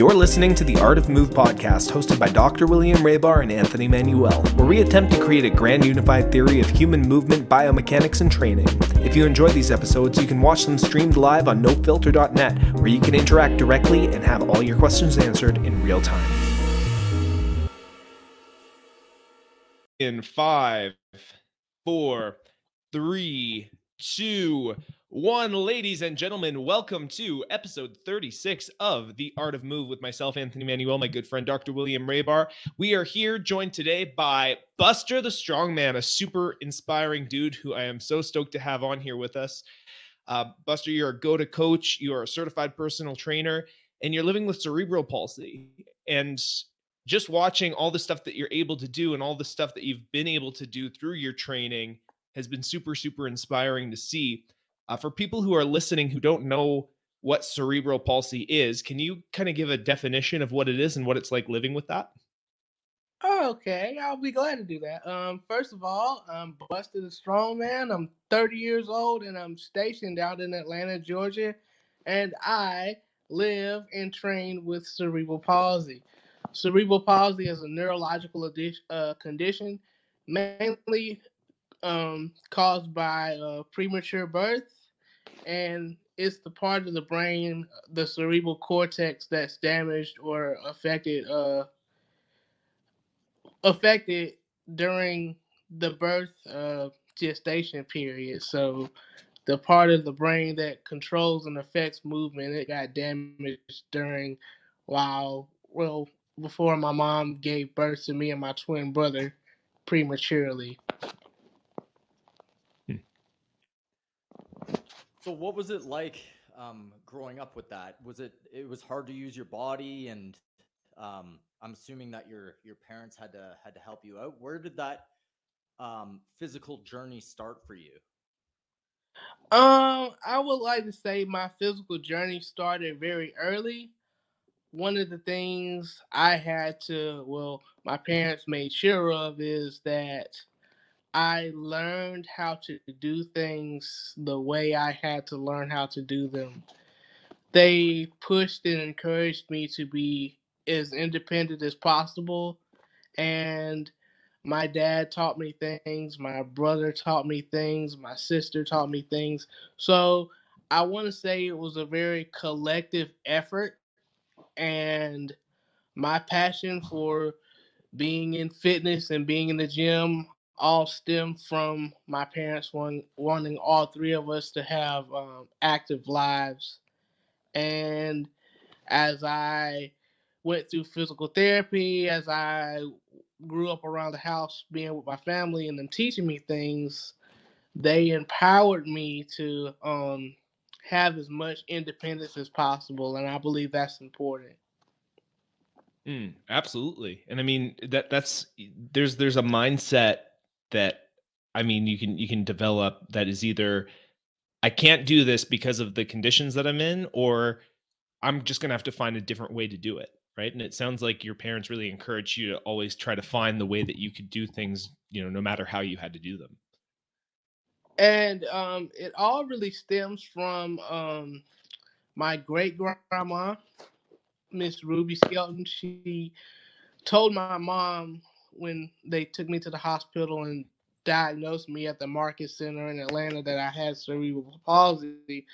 You're listening to the Art of Move podcast, hosted by Dr. William Raybar and Anthony Manuel, where we attempt to create a grand unified theory of human movement, biomechanics, and training. If you enjoy these episodes, you can watch them streamed live on nofilter.net, where you can interact directly and have all your questions answered in real time. In five, four, three, two, one, ladies and gentlemen, welcome to episode 36 of The Art of Move with myself, Anthony Manuel, my good friend, Dr. William Raybar. We are here joined today by Buster the Strongman, a super inspiring dude who I am so stoked to have on here with us. Uh, Buster, you're a GOATA coach, you are a certified personal trainer, and you're living with cerebral palsy. And just watching all the stuff that you're able to do and all the stuff that you've been able to do through your training has been super, super inspiring to see. Uh, for people who are listening who don't know what cerebral palsy is, can you kind of give a definition of what it is and what it's like living with that? Okay, I'll be glad to do that. Um, first of all, I'm Buster the Strong Man. I'm 30 years old and I'm stationed out in Atlanta, Georgia, and I live and train with cerebral palsy. Cerebral palsy is a neurological uh, condition mainly um, caused by uh, premature birth and it's the part of the brain, the cerebral cortex that's damaged or affected uh affected during the birth uh gestation period. So the part of the brain that controls and affects movement, it got damaged during while well before my mom gave birth to me and my twin brother prematurely. So what was it like um, growing up with that? Was it it was hard to use your body, and um, I'm assuming that your your parents had to had to help you out. Where did that um, physical journey start for you? Um, I would like to say my physical journey started very early. One of the things I had to, well, my parents made sure of is that I learned how to do things the way I had to learn how to do them. They pushed and encouraged me to be as independent as possible. And my dad taught me things, my brother taught me things, my sister taught me things. So I want to say it was a very collective effort. And my passion for being in fitness and being in the gym all stem from my parents want, wanting all three of us to have um, active lives. And as I went through physical therapy, as I grew up around the house being with my family and them teaching me things, they empowered me to um, have as much independence as possible. And I believe that's important. Mm, absolutely. And I mean that that's there's there's a mindset that I mean you can you can develop that is either I can't do this because of the conditions that I'm in or I'm just going to have to find a different way to do it, right? And it sounds like your parents really encouraged you to always try to find the way that you could do things, you know, no matter how you had to do them. And um, it all really stems from um, my great grandma, Miss Ruby Skelton. She told my mom when they took me to the hospital and diagnosed me at the Market Center in Atlanta that I had cerebral palsy,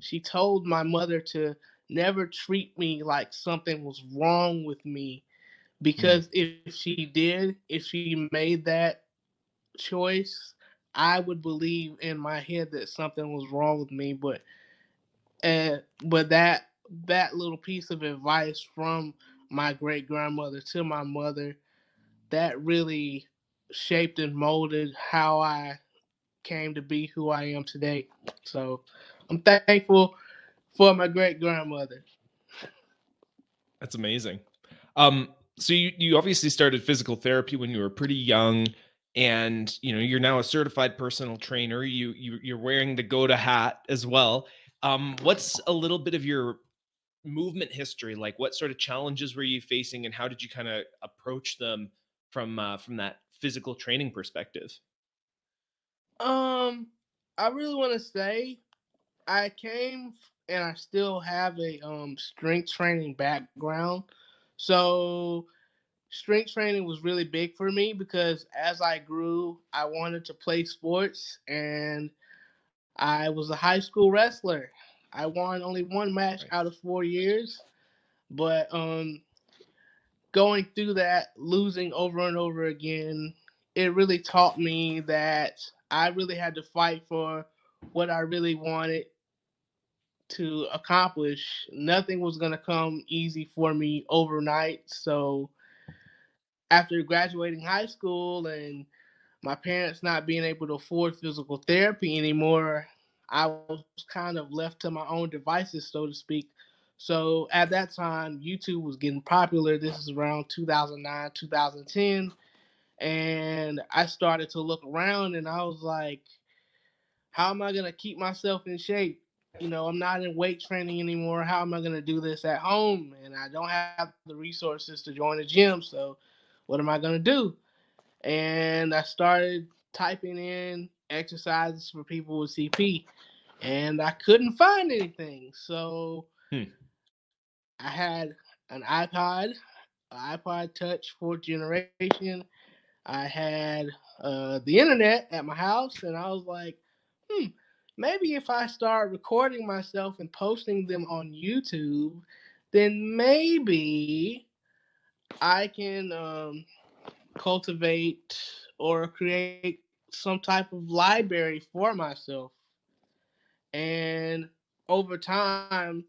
she told my mother to never treat me like something was wrong with me because mm. if she did, if she made that choice, I would believe in my head that something was wrong with me. But uh, but that that little piece of advice from my great grandmother to my mother that really shaped and molded how I came to be who I am today. So I'm thankful for my great grandmother. That's amazing. Um, so you, you obviously started physical therapy when you were pretty young and you know you're now a certified personal trainer you, you you're wearing the GOATA hat as well um, what's a little bit of your movement history like what sort of challenges were you facing and how did you kind of approach them from uh, from that physical training perspective? Um, I really want to say I came and I still have a um strength training background. So strength training was really big for me because as I grew, I wanted to play sports and I was a high school wrestler. I won only one match out of 4 years, but um going through that losing over and over again, it really taught me that I really had to fight for what I really wanted to accomplish. Nothing was going to come easy for me overnight. So after graduating high school and my parents not being able to afford physical therapy anymore, I was kind of left to my own devices, so to speak. So at that time, YouTube was getting popular. This is around 2009, 2010. And I started to look around and I was like, how am I going to keep myself in shape? You know, I'm not in weight training anymore. How am I going to do this at home? And I don't have the resources to join a gym. So, what am I going to do? And I started typing in exercises for people with CP, and I couldn't find anything. So, hmm. I had an iPod, an iPod Touch fourth generation. I had uh, the internet at my house, and I was like, hmm, maybe if I start recording myself and posting them on YouTube, then maybe I can um, cultivate or create some type of library for myself. And over time,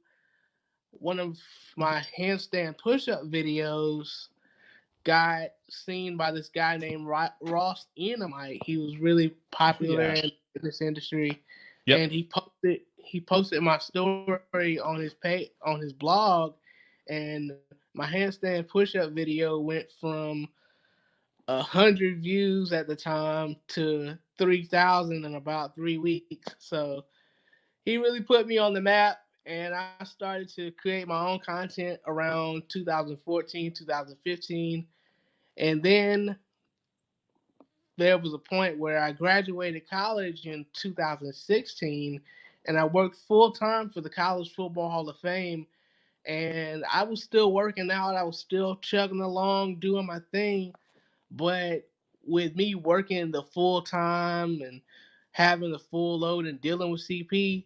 one of my handstand push up videos got seen by this guy named Ross Enamait. He was really popular yeah. in this industry. Yep. And he posted he posted my story on his page on his blog and my handstand push up video went from a hundred views at the time to three thousand in about three weeks. So he really put me on the map and I started to create my own content around 2014, 2015. And then there was a point where I graduated college in 2016 and I worked full time for the College Football Hall of Fame. And I was still working out, I was still chugging along, doing my thing. But with me working the full time and having the full load and dealing with CP,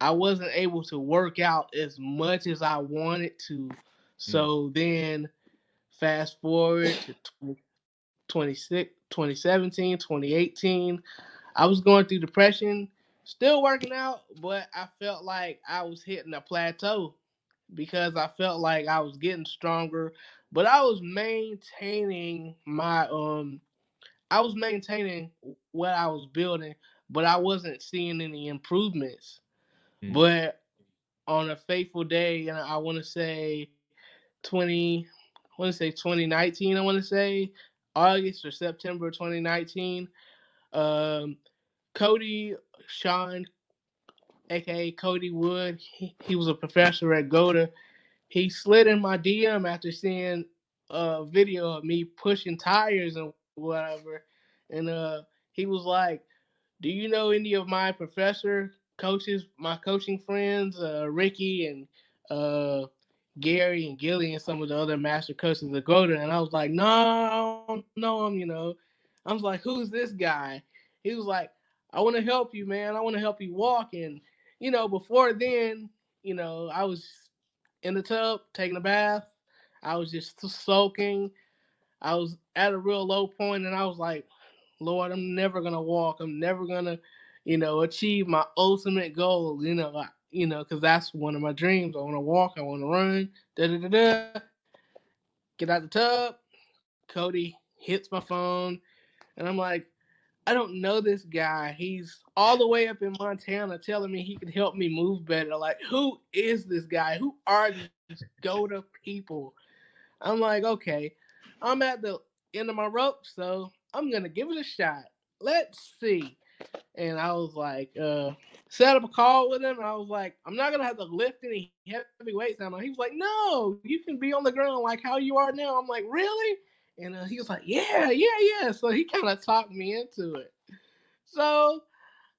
I wasn't able to work out as much as I wanted to. Mm. So mm. then fast forward to 26, 2017, 2018. I was going through depression, still working out, but I felt like I was hitting a plateau because I felt like I was getting stronger, but I was maintaining my um I was maintaining what I was building, but I wasn't seeing any improvements. Mm. But on a faithful day, and I want to say 20 I want to say 2019, I want to say August or September 2019. Um, Cody Sean, aka Cody Wood, he, he was a professor at GOATA. He slid in my DM after seeing a video of me pushing tires and whatever. And uh, he was like, Do you know any of my professor coaches, my coaching friends, uh, Ricky and uh, Gary and Gilly and some of the other master coaches of GOATA, and I was like, no, I don't know him, you know. I was like, who's this guy? He was like, I want to help you, man. I want to help you walk. And, you know, before then, you know, I was in the tub taking a bath. I was just soaking. I was at a real low point, and I was like, Lord, I'm never gonna walk. I'm never gonna, you know, achieve my ultimate goal. You know, you know, because that's one of my dreams. I want to walk, I want to run. Da da da da. Get out the tub. Cody hits my phone, and I'm like, I don't know this guy. He's all the way up in Montana telling me he can help me move better. Like, who is this guy? Who are these GOATA people? I'm like, okay, I'm at the end of my rope, so I'm gonna give it a shot. Let's see. And I was like, uh, set up a call with him. And I was like, I'm not gonna have to lift any heavy weights now. He was like, No, you can be on the ground like how you are now. I'm like, Really? And uh, he was like, Yeah, yeah, yeah. So he kind of talked me into it. So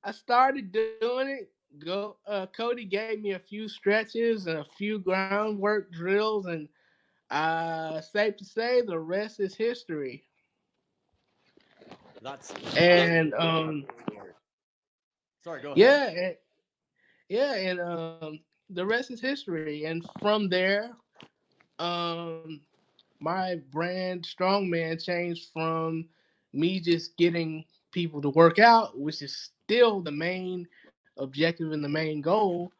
I started doing it. go uh, Cody gave me a few stretches and a few groundwork drills, and uh, safe to say the rest is history. That's and um, sorry, go ahead. Yeah, yeah, and um, the rest is history. And from there, um, my brand Strongman changed from me just getting people to work out, which is still the main objective and the main goal,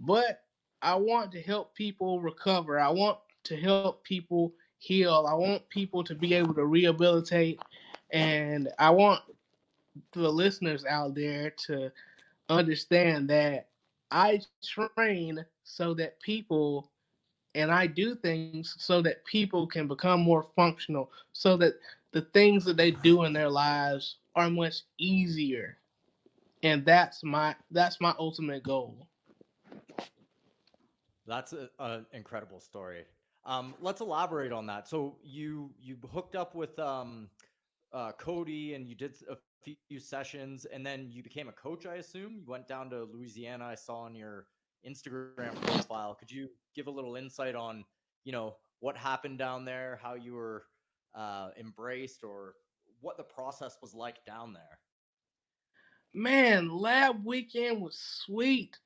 but I want to help people recover. I want to help people heal. I want people to be able to rehabilitate. And I want the listeners out there to understand that I train so that people and I do things so that people can become more functional, so that the things that they do in their lives are much easier. And that's my that's my ultimate goal. That's an incredible story. Um, let's elaborate on that. So you you hooked up with um, uh, Cody and you did a few sessions, and then you became a coach. I assume you went down to Louisiana. I saw on your Instagram profile. Could you give a little insight on you know what happened down there, how you were uh, embraced, or what the process was like down there? Man, lab weekend was sweet.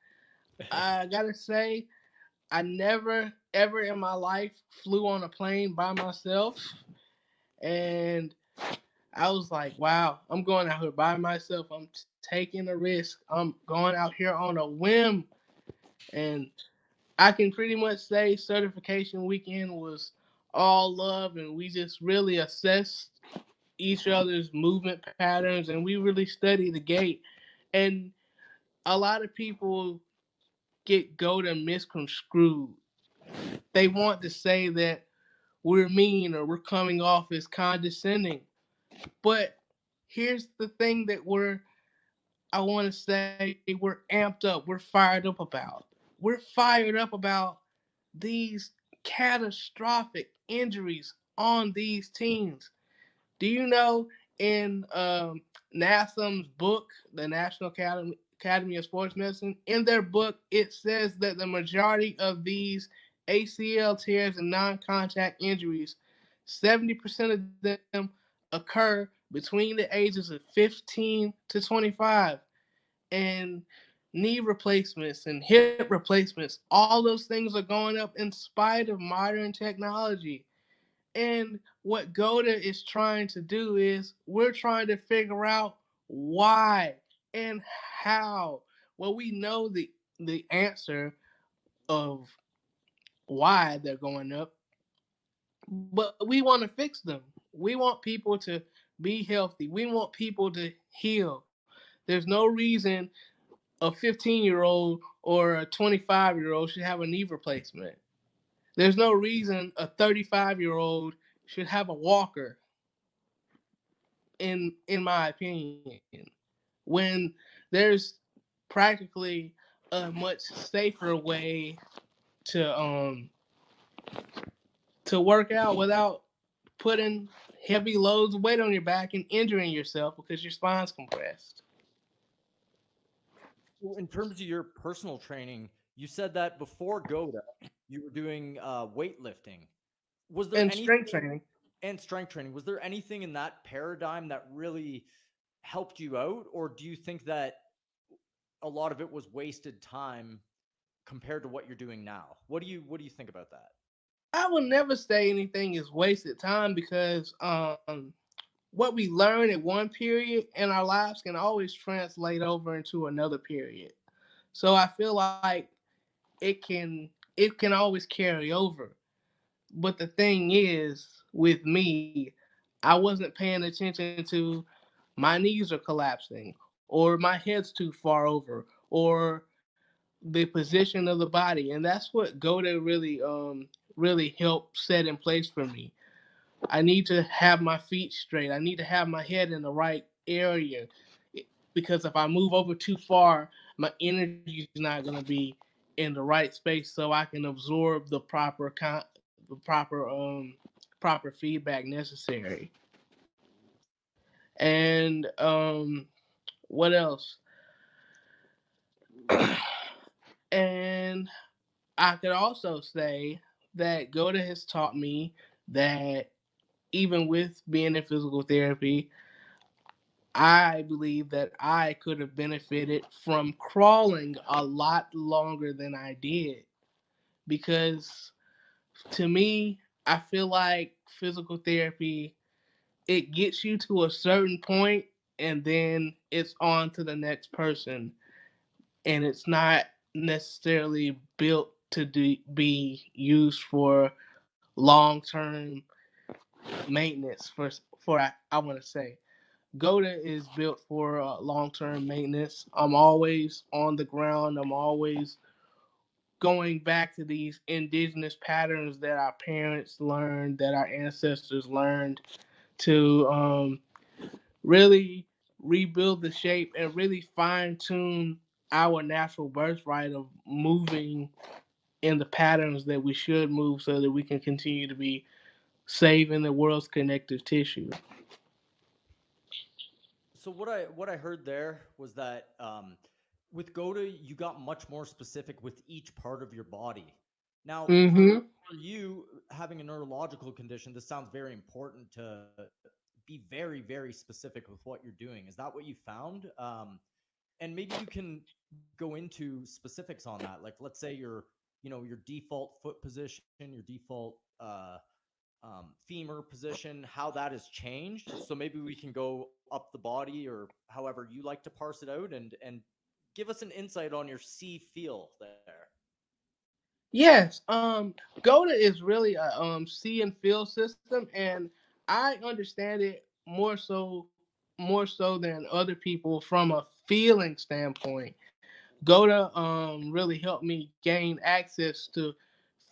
I gotta say, I never ever in my life flew on a plane by myself. And I was like, wow, I'm going out here by myself. I'm t- taking a risk. I'm going out here on a whim. And I can pretty much say certification weekend was all love and we just really assessed each other's movement patterns and we really studied the gait. And a lot of people get GOATA misconstrued. They want to say that we're mean or we're coming off as condescending. But here's the thing that we're, I want to say, we're amped up, we're fired up about. We're fired up about these catastrophic injuries on these teams. Do you know in um, book, the National Academy Academy of Sports Medicine, in their book, it says that the majority of these ACL tears and non contact injuries, 70% of them occur between the ages of 15 to 25. And knee replacements and hip replacements, all those things are going up in spite of modern technology. And what GOATA is trying to do is we're trying to figure out why and how? Well, we know the the answer of why they're going up, but we want to fix them. We want people to be healthy. We want people to heal. There's no reason a 15 year old or a 25 year old should have a knee replacement. There's no reason a 35 year old should have a walker. In in my opinion, when there's practically a much safer way to um to work out without putting heavy loads of weight on your back and injuring yourself because your spine's compressed. Well, in terms of your personal training, you said that before GOATA, you were doing uh, weightlifting. Was there and strength training and strength training? Was there anything in that paradigm that really helped you out, or do you think that a lot of it was wasted time compared to what you're doing now. What do you what do you think about that? I would never say anything is wasted time because um what we learn at one period in our lives can always translate over into another period. So I feel like it can it can always carry over. But the thing is with me, I wasn't paying attention to my knees are collapsing or my head's too far over or the position of the body and that's what GOATA really um really help set in place for me. I need to have my feet straight. I need to have my head in the right area. Because if i move over too far my energy is not going to be in the right space so i can absorb the proper con- the proper um proper feedback necessary. And um what else? and I could also say that GOATA has taught me that even with being in physical therapy, I believe that I could have benefited from crawling a lot longer than I did. Because to me, I feel like physical therapy it gets you to a certain point and then it's on to the next person and it's not necessarily built to be used for long-term maintenance for for I, I want to say GOATA is built for uh, long-term maintenance. I'm always on the ground. I'm always going back to these indigenous patterns that our parents learned, that our ancestors learned, to um, really rebuild the shape and really fine tune our natural birthright of moving in the patterns that we should move so that we can continue to be saving the world's connective tissue. So what I what I heard there was that um, with GOATA you got much more specific with each part of your body. Now, mm-hmm. for you having a neurological condition, this sounds very important to be very very specific with what you're doing. Is that what you found? Um, and maybe you can go into specifics on that. Like, let's say your you know your default foot position, your default uh, um, femur position, how that has changed. So maybe we can go up the body or however you like to parse it out and and give us an insight on your see feel there. Yes, um, GOATA is really a um see and feel system, and I understand it more so more so than other people from a feeling standpoint. GOATA um really helped me gain access to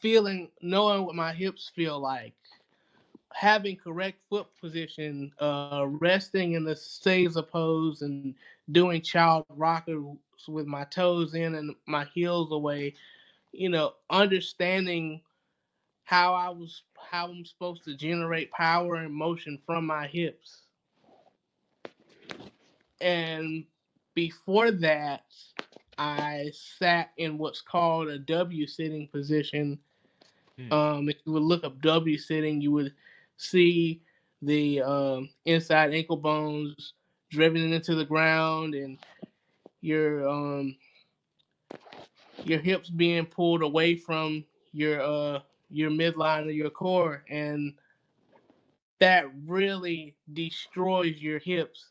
feeling, knowing what my hips feel like, having correct foot position, uh, resting in the Seiza pose, and doing child rockers with my toes in and my heels away. You know, understanding how I was, how I'm supposed to generate power and motion from my hips. And before that, I sat in what's called a W sitting position. Hmm. Um, if you would look up W sitting, you would see the um, inside ankle bones driven into the ground and your um, your hips being pulled away from your uh, your midline of your core and that really destroys your hips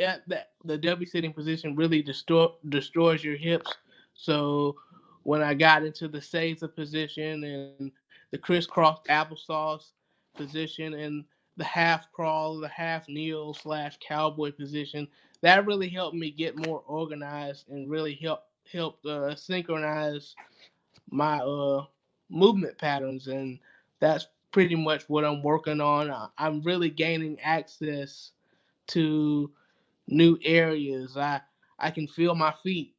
at that the W sitting position really destroy, destroys your hips so when I got into the Seiza position and the crisscross applesauce position and the half crawl, the half kneel slash cowboy position. That really helped me get more organized and really help helped uh, synchronize my uh, movement patterns, and that's pretty much what I'm working on. I'm really gaining access to new areas. I I can feel my feet.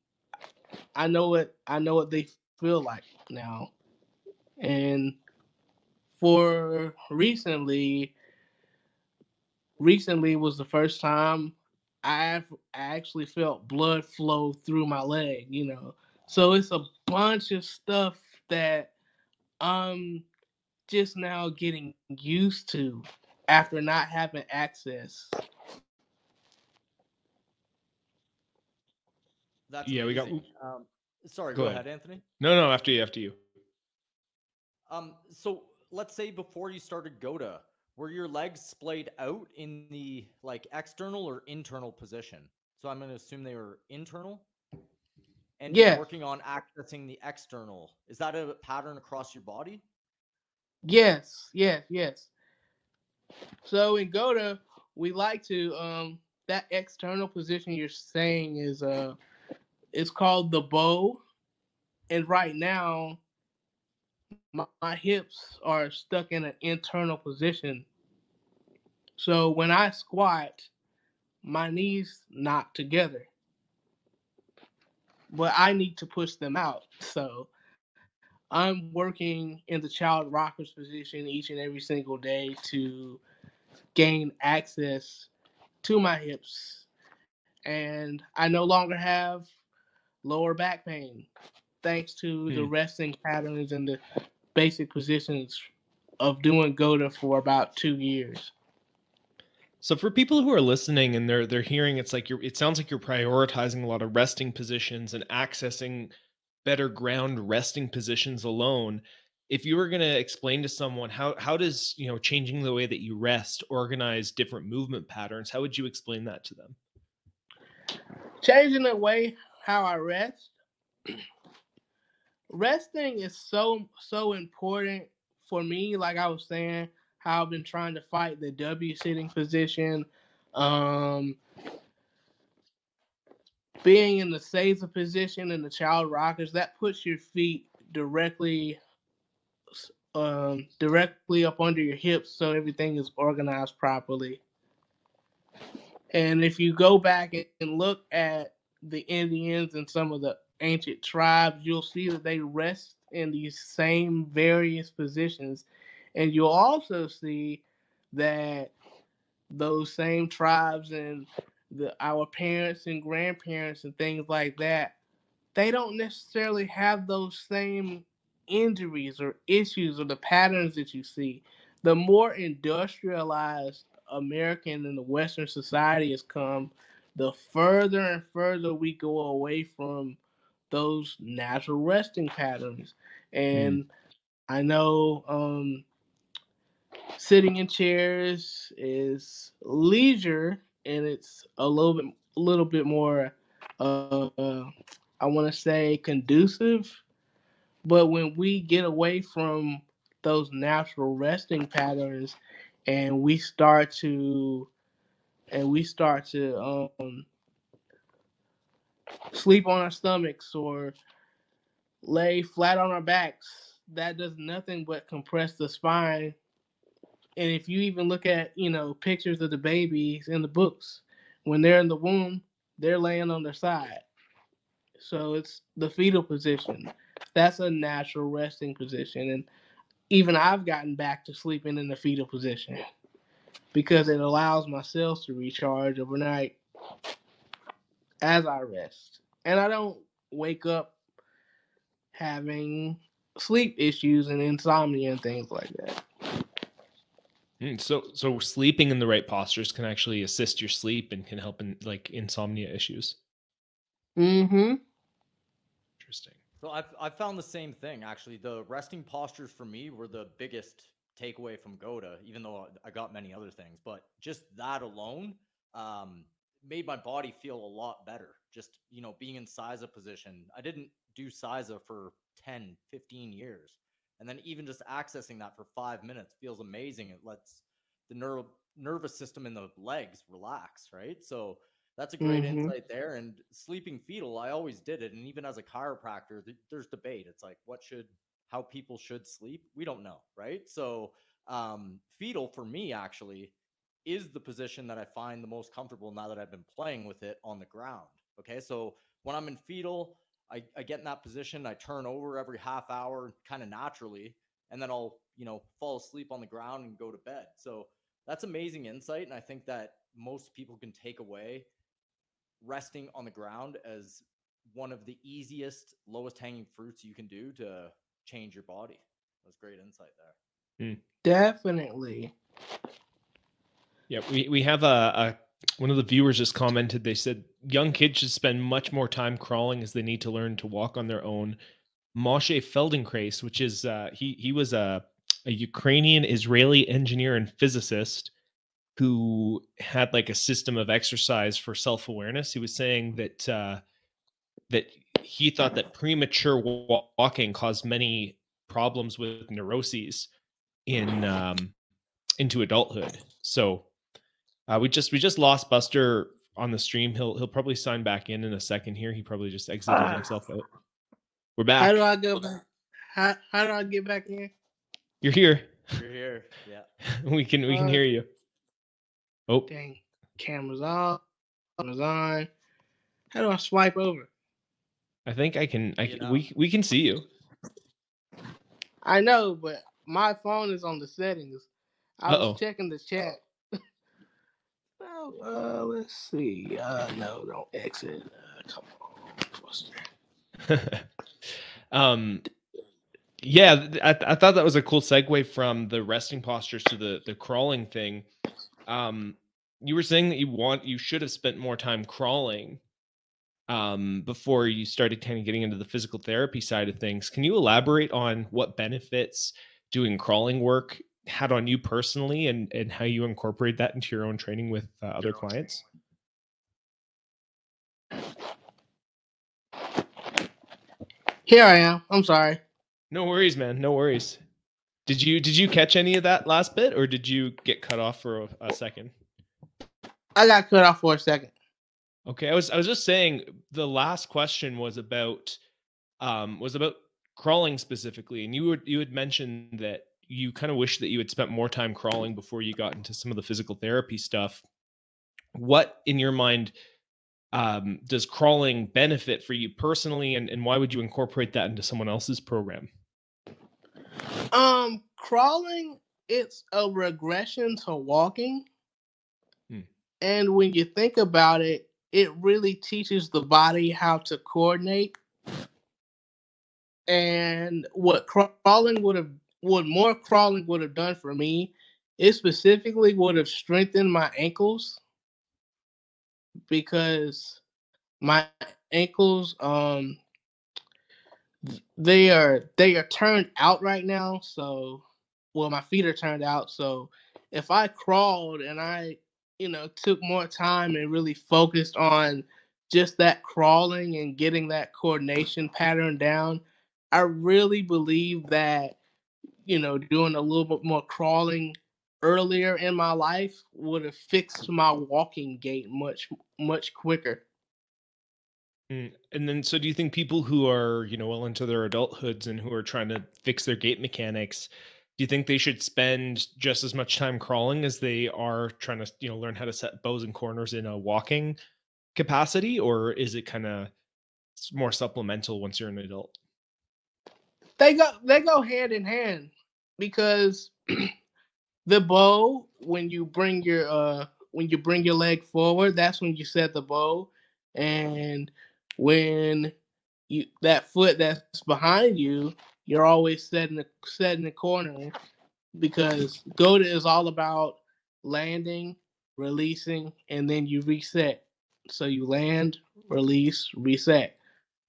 I know what I know what they feel like now, and for recently, recently was the first time I've actually felt blood flow through my leg, you know. So it's a bunch of stuff that I'm just now getting used to after not having access. That's yeah, amazing. we got. Um, sorry, go, go ahead. ahead, Anthony. No, no, after you, after you. Um, so let's say before you started GOATA, were your legs splayed out in the like external or internal position? So I'm going to assume they were internal. And yeah. working on accessing the external. Is that a pattern across your body? Yes, yes, yes. So in GOATA, we like to um that external position you're saying is uh it's called the bow. And right now my, my hips are stuck in an internal position. So when I squat, my knees knock together. But I need to push them out. So I'm working in the child rockers position each and every single day to gain access to my hips. And I no longer have lower back pain, thanks to the Hmm. resting patterns and the basic positions of doing GOATA for about two years. So for people who are listening and they're they're hearing it's like you're it sounds like you're prioritizing a lot of resting positions and accessing better ground resting positions alone. If you were going to explain to someone how how does, you know, changing the way that you rest organize different movement patterns, how would you explain that to them? changing the way how I rest. Resting is so so important for me. Like I was saying, how I've been trying to fight the W sitting position, um, being in the Seiza position in the child rockers. That puts your feet directly, um, directly up under your hips, so everything is organized properly. And if you go back and- and look at the Indians and some of the ancient tribes, you'll see that they rest in these same various positions. And you'll also see that those same tribes and the our parents and grandparents and things like that, they don't necessarily have those same injuries or issues or the patterns that you see. The more industrialized American and the Western society has come, the further and further we go away from those natural resting patterns. And I know um, sitting in chairs is leisure and it's a little bit a little bit more uh, uh, I want to say conducive. But when we get away from those natural resting patterns and we start to and we start to um, sleep on our stomachs or lay flat on our backs, that does nothing but compress the spine. And if you even look at, you know, pictures of the babies in the books, when they're in the womb, they're laying on their side. So it's the fetal position. That's a natural resting position. And even I've gotten back to sleeping in the fetal position because it allows my cells to recharge overnight as I rest. And I don't wake up having sleep issues and insomnia and things like that. Mm, So so sleeping in the right postures can actually assist your sleep and can help in like insomnia issues. Mm-hmm. Interesting. So I've I found the same thing actually. The resting postures for me were the biggest takeaway from GOATA, even though I got many other things. But just that alone um, made my body feel a lot better. Just you know, being in Seiza position. I didn't do Seiza for 10, 15 years, and then even just accessing that for five minutes feels amazing. It lets the neural nervous system in the legs relax, right? So that's a great Mhm. insight there. And sleeping fetal, I always did it. And even as a chiropractor, th- there's debate. It's like, what should, how people should sleep? We don't know, right? So, um, fetal for me actually is the position that I find the most comfortable now that I've been playing with it on the ground. Okay. So when I'm in fetal, I, I get in that position, I turn over every half hour kind of naturally, and then I'll, you know, fall asleep on the ground and go to bed. So that's amazing insight. And I think that most people can take away resting on the ground as one of the easiest, lowest hanging fruits you can do to change your body. That's great insight there. Definitely. Yeah, we, we have a, a one of the viewers just commented. They said young kids should spend much more time crawling as they need to learn to walk on their own. Moshe Feldenkrais, which is uh, he he was a a Ukrainian Israeli engineer and physicist who had like a system of exercise for self awareness. He was saying that uh, that he thought that premature walking caused many problems with neuroses in um, into adulthood. So uh, we just we just lost Buster on the stream. He'll he'll probably sign back in in a second here. He probably just exited Ah. himself out. We're back. How do I go back? How, how do I get back in? You're here. You're here. Yeah. we can we can Uh, hear you. Oh, Dang. Cameras off. Cameras on. How do I swipe over? I think I can. I You can, know. we we can see you. I know, but my phone is on the settings. I Uh-oh. was checking the chat. oh, uh, let's see. Uh, no, don't exit. Uh, come on. Um, yeah, I, I thought that was a cool segue from the resting postures to the the crawling thing. Um, you were saying that you want you should have spent more time crawling um, before you started kind of getting into the physical therapy side of things. Can you elaborate on what benefits doing crawling work had on you personally, and and how you incorporate that into your own training with uh, other clients? Here I am. I'm sorry. No worries, man. No worries. Did you did you catch any of that last bit, or did you get cut off for a, a second? I got cut off for a second. Okay, I was I was just saying the last question was about um was about crawling specifically, and you would you had mentioned that you kind of wish that you had spent more time crawling before you got into some of the physical therapy stuff. What in your mind um, does crawling benefit for you personally, and, and why would you incorporate that into someone else's program? Um, crawling it's a regression to walking. Hmm. And when you think about it, it really teaches the body how to coordinate. And what crawling would have what more crawling would have done for me, it specifically would have strengthened my ankles because my ankles um they are they are turned out right now so well my feet are turned out so if i crawled and i you know took more time and really focused on just that crawling and getting that coordination pattern down i really believe that you know doing a little bit more crawling earlier in my life would have fixed my walking gait much much quicker. Mm, and then, so do you think people who are, you know, well into their adulthoods and who are trying to fix their gait mechanics, do you think they should spend just as much time crawling as they are trying to, you know, learn how to set bows and corners in a walking capacity, or is it kind of more supplemental once you're an adult? They go they go hand in hand because the bow when you bring your uh when you bring your leg forward, that's when you set the bow and when you that foot that's behind you, you're always setting the setting the corner because GOAT is all about landing, releasing, and then you reset. So you land, release, reset.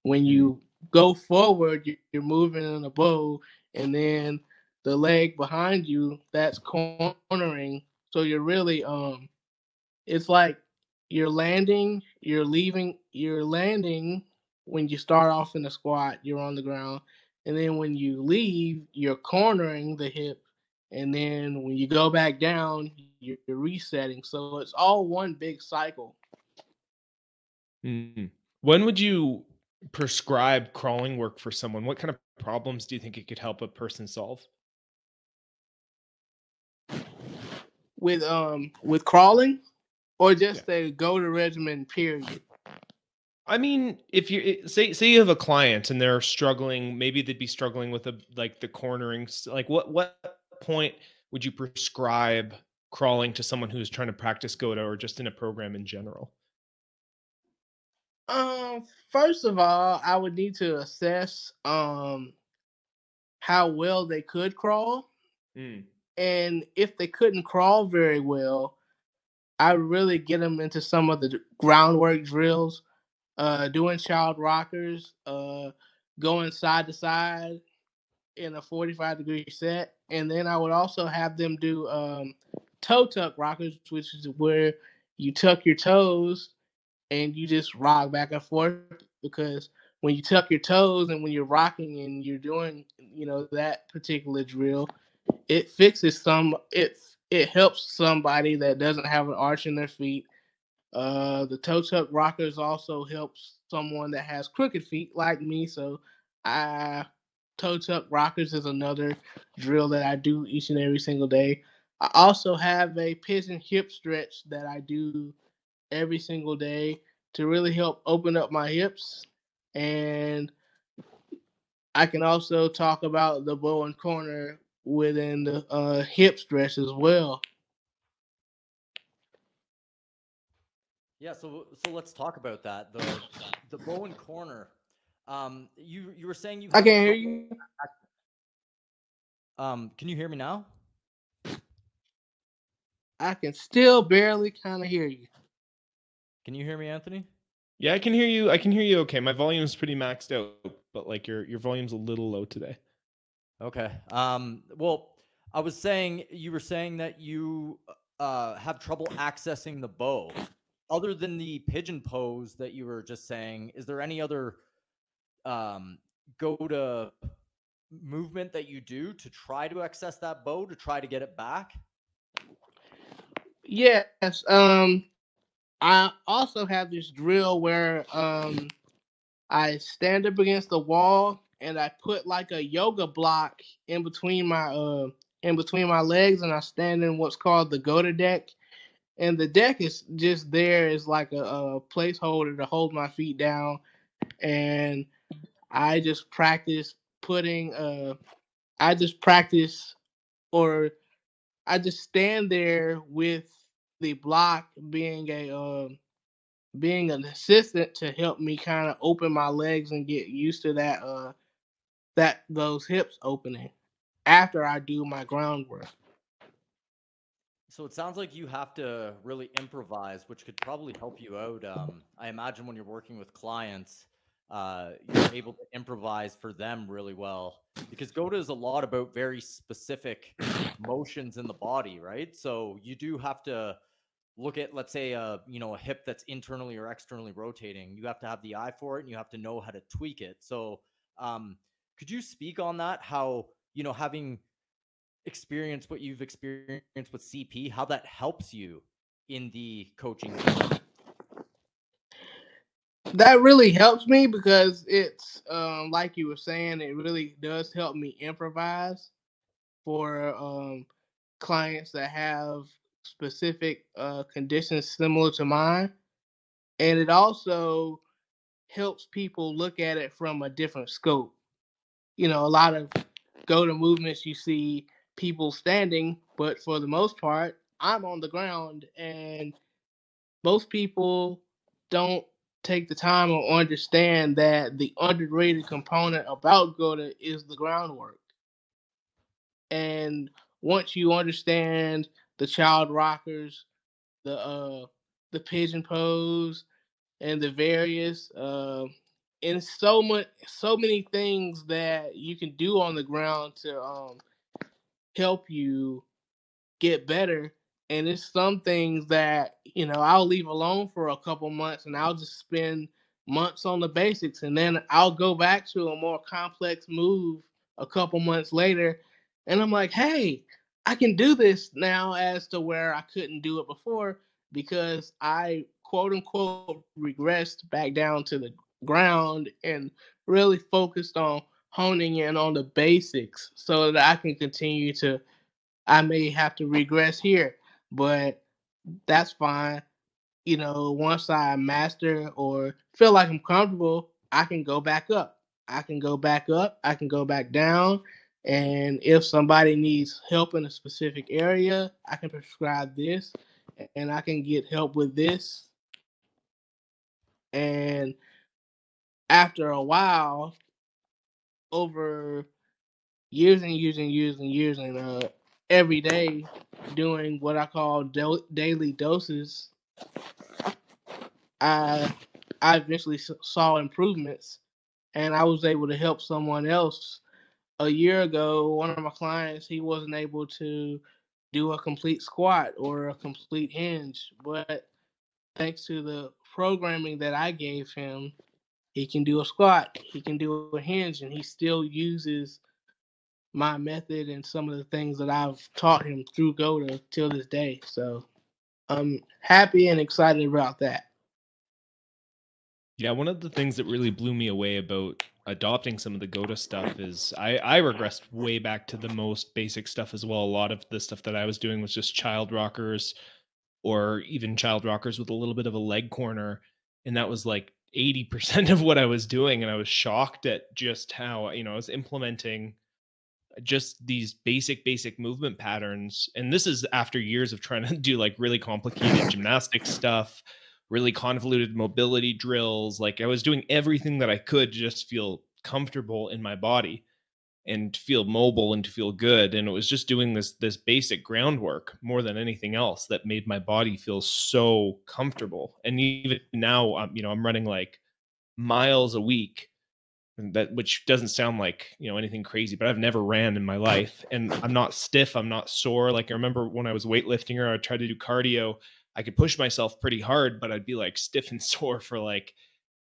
When you go forward, you're moving in a bow, and then the leg behind you that's cornering. So you're really um, it's like you're landing, you're leaving, you're landing when you start off in the squat, you're on the ground. And then when you leave, you're cornering the hip. And then when you go back down, you're, you're resetting. So it's all one big cycle. Mm-hmm. When would you prescribe crawling work for someone? What kind of problems do you think it could help a person solve? With um with crawling? or just yeah. a GOATA regimen period i mean if you say say you have a client and they're struggling maybe they'd be struggling with a like the cornering like what what point would you prescribe crawling to someone who's trying to practice GOAT or just in a program in general um first of all i would need to assess um how well they could crawl mm. and if they couldn't crawl very well I really get them into some of the groundwork drills, uh, doing child rockers, uh, going side to side in a 45 degree set. And then I would also have them do um, toe tuck rockers, which is where you tuck your toes and you just rock back and forth because when you tuck your toes and when you're rocking and you're doing, you know, that particular drill, it fixes some it it helps somebody that doesn't have an arch in their feet. Uh, the toe tuck rockers also helps someone that has crooked feet like me. So, I toe tuck rockers is another drill that I do each and every single day. I also have a pigeon hip stretch that I do every single day to really help open up my hips. And I can also talk about the bow and corner within the uh, hip stretch as well. Yeah, so so let's talk about that. The the bow and corner. Um, you you were saying you. I can't hear you. Um, can you hear me now? I can still barely kind of hear you. Can you hear me, Anthony? Yeah, I can hear you. I can hear you okay. My volume's pretty maxed out, but like your your volume's a little low today. Okay. Um, well, I was saying you were saying that you uh, have trouble accessing the bow. Other than the pigeon pose that you were just saying, is there any other um, GOATA movement that you do to try to access that bow to try to get it back? Yes. Um, I also have this drill where um, I stand up against the wall and I put like a yoga block in between my uh in between my legs and I stand in what's called the GOATA deck. And the deck is just there as like a, a placeholder to hold my feet down. And I just practice putting uh I just practice or I just stand there with the block being a um being an assistant to help me kind of open my legs and get used to that uh that those hips opening after I do my groundwork. So it sounds like you have to really improvise, which could probably help you out. Um, I imagine when you're working with clients, uh, you're able to improvise for them really well because GOATA is a lot about very specific motions in the body, right? So you do have to look at, let's say, a you know a hip that's internally or externally rotating. You have to have the eye for it, and you have to know how to tweak it. So um, could you speak on that? How you know having experienced what you've experienced with CP, how that helps you in the coaching? That really helps me because it's um, like you were saying, it really does help me improvise for um, clients that have specific uh, conditions similar to mine. And it also helps people look at it from a different scope. You know, a lot of GOATA movements you see people standing, but for the most part, I'm on the ground and most people don't take the time or understand that the underrated component about GOATA is the groundwork. And once you understand the child rockers, the uh the pigeon pose, and the various uh and so much so many things that you can do on the ground to um help you get better and it's some things that you know I'll leave alone for a couple months and I'll just spend months on the basics and then I'll go back to a more complex move a couple months later and I'm like, "Hey, I can do this now as to where I couldn't do it before because I quote unquote regressed back down to the ground and really focused on honing in on the basics so that I can continue to I may have to regress here, but that's fine. You know, once I master or feel like I'm comfortable, I can go back up. I can go back up, I can go back down. And if somebody needs help in a specific area, I can prescribe this and I can get help with this. And after a while, over years and years and years and years and uh, every day doing what I call do- daily doses, I I eventually saw improvements, and I was able to help someone else. A year ago, one of my clients he wasn't able to do a complete squat or a complete hinge, but thanks to the programming that I gave him, he can do a squat, he can do a hinge, and he still uses my method and some of the things that I've taught him through GOATA till this day. So I'm happy and excited about that. Yeah, one of the things that really blew me away about adopting some of the GOATA stuff is I, I regressed way back to the most basic stuff as well. A lot of the stuff that I was doing was just child rockers or even child rockers with a little bit of a leg corner. And that was like 80% of what I was doing. And I was shocked at just how, you know, I was implementing just these basic basic movement patterns and this is after years of trying to do like really complicated gymnastic stuff really convoluted mobility drills. Like I was doing everything that I could to just feel comfortable in my body and feel mobile and to feel good. And it was just doing this this basic groundwork more than anything else that made my body feel so comfortable. And even now um, you know i'm running like miles a week that which doesn't sound like you know anything crazy but i've never ran in my life and i'm not stiff i'm not sore. Like i remember when i was weightlifting or i tried to do cardio i could push myself pretty hard but i'd be like stiff and sore for like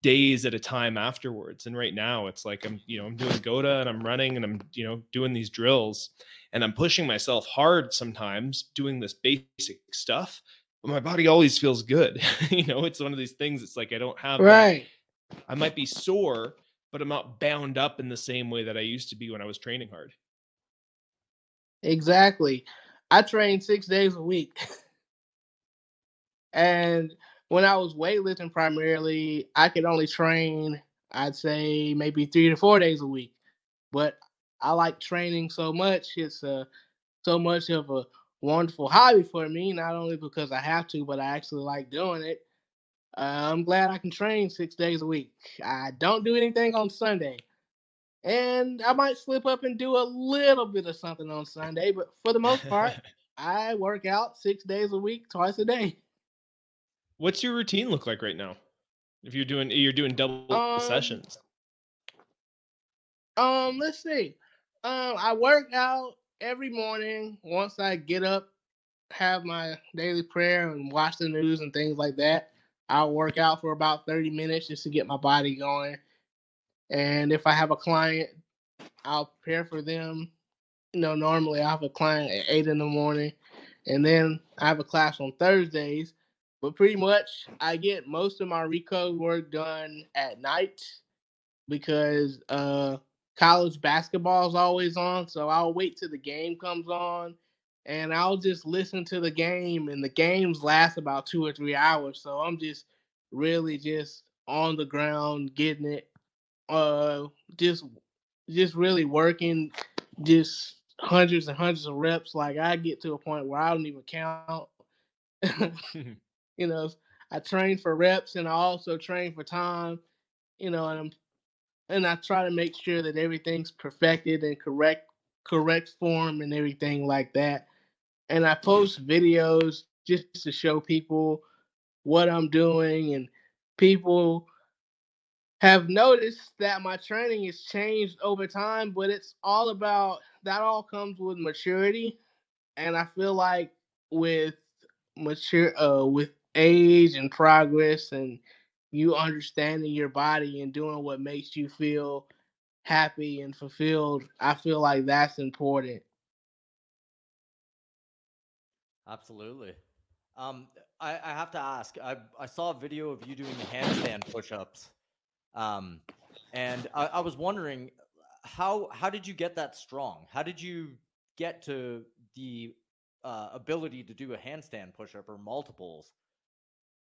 days at a time afterwards. And right now it's like I'm, you know, I'm doing GOATA and I'm running and I'm, you know, doing these drills and I'm pushing myself hard sometimes doing this basic stuff. But my body always feels good. you know, it's one of these things. It's like I don't have right. I might be sore, but I'm not bound up in the same way that I used to be when I was training hard. Exactly. I train six days a week. and when I was weightlifting primarily, I could only train, I'd say maybe three to four days a week. But I like training so much. It's uh, so much of a wonderful hobby for me, not only because I have to, but I actually like doing it. Uh, I'm glad I can train six days a week. I don't do anything on Sunday. And I might slip up and do a little bit of something on Sunday, but for the most part, I work out six days a week, twice a day. What's your routine look like right now? If you're doing you're doing double um, sessions. Um, let's see. Um, I work out every morning once I get up, have my daily prayer and watch the news and things like that. I'll work out for about 30 minutes just to get my body going. And if I have a client, I'll prepare for them. You know, normally I have a client at eight in the morning, and then I have a class on Thursdays but pretty much, I get most of my recode work done at night because uh, college basketball is always on. So I'll wait till the game comes on and I'll just listen to the game. And the games last about two or three hours. So I'm just really just on the ground getting it. Uh, just just really working, just hundreds and hundreds of reps. Like I get to a point where I don't even count. you know, I train for reps and I also train for time, you know, and I'm and I try to make sure that everything's perfected and correct correct form and everything like that. And I post videos just to show people what I'm doing and people have noticed that my training has changed over time, but it's all about that all comes with maturity. And I feel like with mature uh with age and progress and you understanding your body and doing what makes you feel happy and fulfilled, I feel like that's important. Absolutely. Um, I, I have to ask. I, I saw a video of you doing handstand push-ups, um, and I, I was wondering how how did you get that strong? How did you get to the uh, ability to do a handstand push-up or multiples?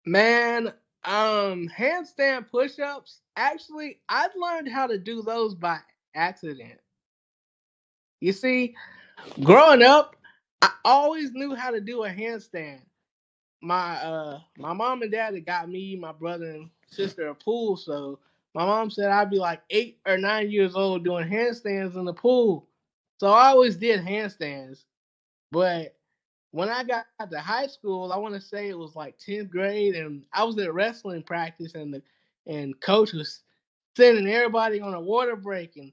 Man, um, handstand push-ups. Actually, I've learned how to do those by accident. You see, growing up, I always knew how to do a handstand. My uh my mom and dad had got me, my brother and sister a pool, so my mom said I'd be like eight or nine years old doing handstands in the pool. So I always did handstands. But when I got to high school, I want to say it was like 10th grade, and I was at wrestling practice, and the and coach was sending everybody on a water break, and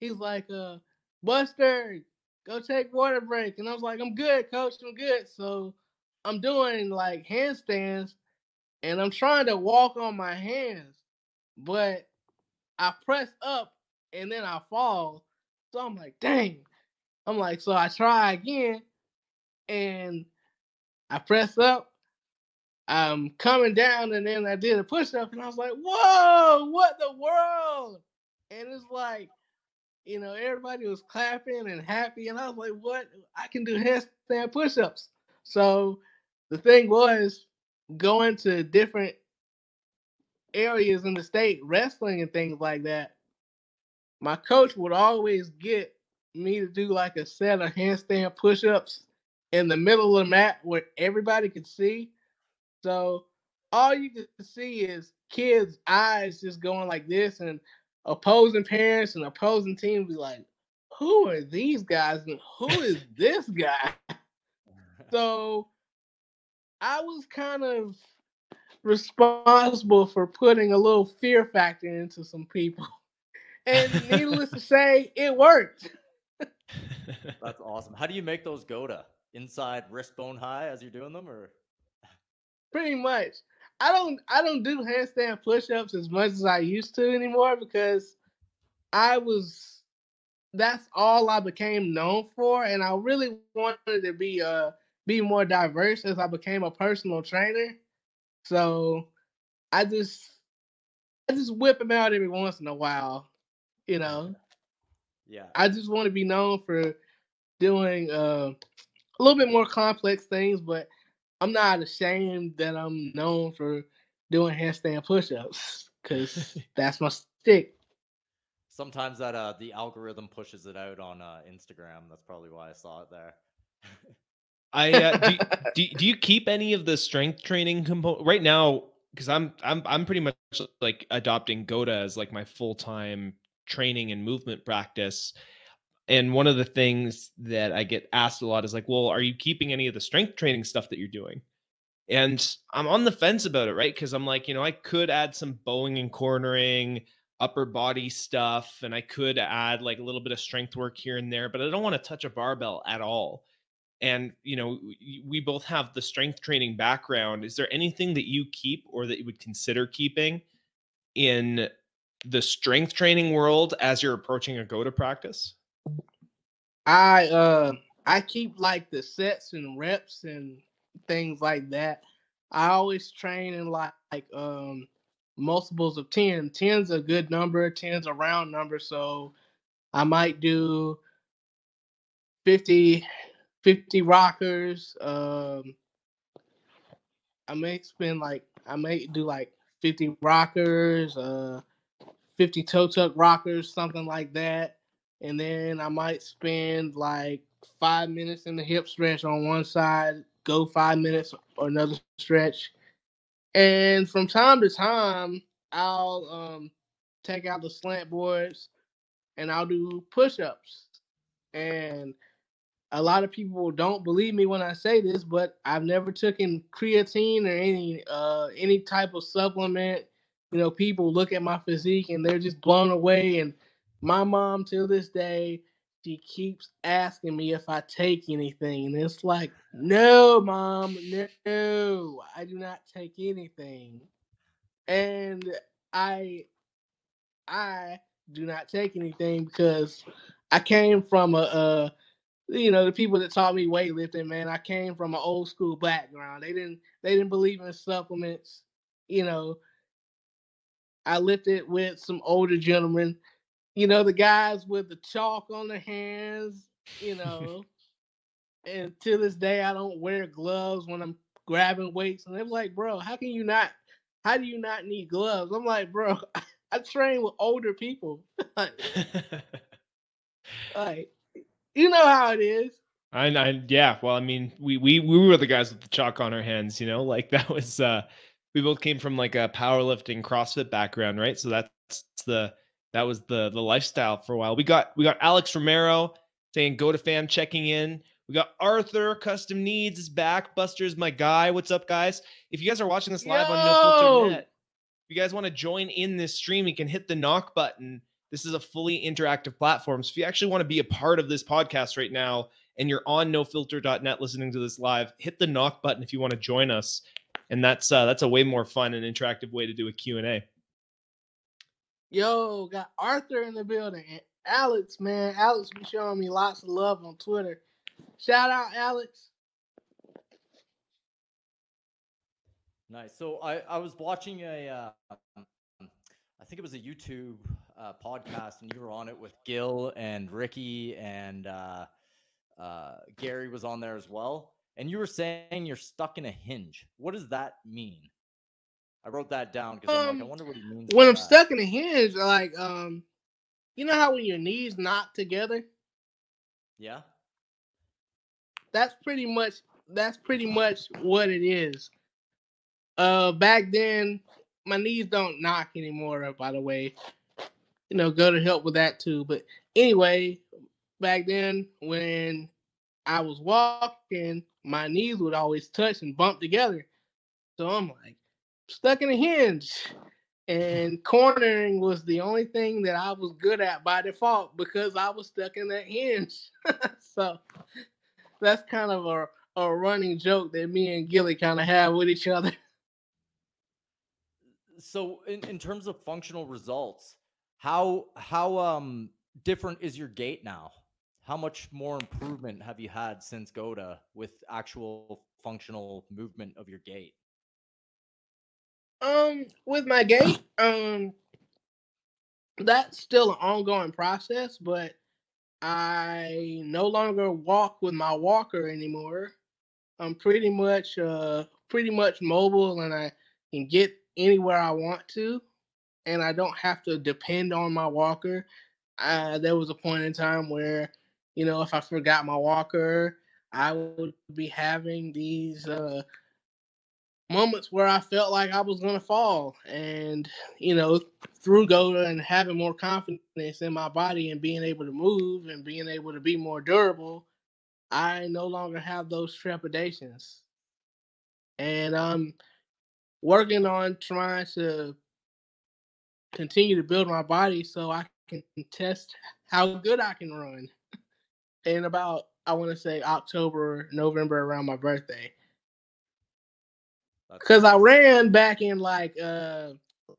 he's like, uh, Buster, go take water break. And I was like, I'm good, coach, I'm good. So I'm doing like handstands, and I'm trying to walk on my hands, but I press up and then I fall. So I'm like, dang. I'm like, so I try again and I press up. I'm coming down, and then I did a push up, and I was like, "Whoa, what the world?" And it's like, you know, everybody was clapping and happy, and I was like, "What? I can do handstand push ups." So the thing was going to different areas in the state, wrestling and things like that. My coach would always get me to do like a set of handstand push ups in the middle of the mat where everybody could see. So all you can see is kids' eyes just going like this, and opposing parents and opposing teams be like, "Who are these guys? And who is this guy?" so I was kind of responsible for putting a little fear factor into some people. And needless to say, it worked. That's awesome. How do you make those go to inside wrist bone high as you're doing them, or pretty much? I don't I don't do handstand push-ups as much as I used to anymore because I was that's all I became known for, and I really wanted to be uh be more diverse as I became a personal trainer. So I just I just whip them out every once in a while, you know. Yeah. I just want to be known for doing uh, a little bit more complex things, but I'm not ashamed that I'm known for doing handstand push-ups because that's my stick. Sometimes that uh the algorithm pushes it out on uh, Instagram. That's probably why I saw it there. I uh, do, do, do you keep any of the strength training component right now? Because I'm I'm I'm pretty much like adopting GOATA as like my full time training and movement practice. And one of the things that I get asked a lot is like, well, are you keeping any of the strength training stuff that you're doing? And I'm on the fence about it, right? Because I'm like, you know, I could add some bowing and cornering, upper body stuff, and I could add like a little bit of strength work here and there, but I don't want to touch a barbell at all and you know we both have the strength training background is there anything that you keep or that you would consider keeping in the strength training world as you're approaching a GOATA practice i uh i keep like the sets and reps and things like that i always train in like, like um multiples of 10 10's a good number 10's a round number so i might do 50 50 rockers. Um, I may spend like I may do like 50 rockers, uh, 50 toe tuck rockers, something like that. And then I might spend like five minutes in the hip stretch on one side, go five minutes or another stretch. And from time to time, I'll um, take out the slant boards and I'll do push ups. And a lot of people don't believe me when I say this, but I've never taken creatine or any uh any type of supplement. You know, people look at my physique and they're just blown away. And my mom, to this day, she keeps asking me if I take anything, and it's like, no, mom, no, I do not take anything. And I, I do not take anything because I came from a, a you know the people that taught me weightlifting man i came from an old school background they didn't they didn't believe in supplements you know i lifted with some older gentlemen you know the guys with the chalk on their hands you know and to this day i don't wear gloves when i'm grabbing weights and they're like bro how can you not how do you not need gloves i'm like bro i train with older people like you know how it is. I, I yeah. Well, I mean, we we we were the guys with the chalk on our hands. You know, like that was. uh We both came from like a powerlifting CrossFit background, right? So that's the that was the the lifestyle for a while. We got we got Alex Romero saying GOATA fam checking in. We got Arthur Custom Needs is back. Buster's my guy. What's up, guys? If you guys are watching this live Yo! on No Filter Net, if you guys want to join in this stream, you can hit the knock button this is a fully interactive platform. So if you actually want to be a part of this podcast right now and you're on nofilter.net listening to this live, hit the knock button if you want to join us. And that's uh, that's a way more fun and interactive way to do a Q&A. Yo, got Arthur in the building. And Alex, man. Alex be showing me lots of love on Twitter. Shout out, Alex. Nice. So I, I was watching a, uh, I think it was a YouTube uh, podcast, and you were on it with Gil and Ricky, and uh, uh, Gary was on there as well. And you were saying you're stuck in a hinge. What does that mean? I wrote that down because um, I'm like, I um, wonder what he means. When I'm that. stuck in a hinge, like, um, you know how when your knees knock together? Yeah. That's pretty much. That's pretty much what it is. Uh, back then, my knees don't knock anymore. By the way, you know, GOATA help with that too. But anyway, back then when I was walking, my knees would always touch and bump together. So I'm like stuck in a hinge. And cornering was the only thing that I was good at by default because I was stuck in that hinge. so that's kind of a, a running joke that me and Gilly kind of have with each other. So in, in terms of functional results, how how um different is your gait now? How much more improvement have you had since GOATA with actual functional movement of your gait? Um, with my gait, um, that's still an ongoing process, but I no longer walk with my walker anymore. I'm pretty much uh pretty much mobile and I can get anywhere I want to and I don't have to depend on my walker. Uh, there was a point in time where, you know, if I forgot my walker, I would be having these uh, moments where I felt like I was going to fall. And, you know, through GOATA and having more confidence in my body and being able to move and being able to be more durable, I no longer have those trepidations. And I'm working on trying to continue to build my body so I can test how good I can run. In about, I want to say October, November around my birthday because I ran back in like uh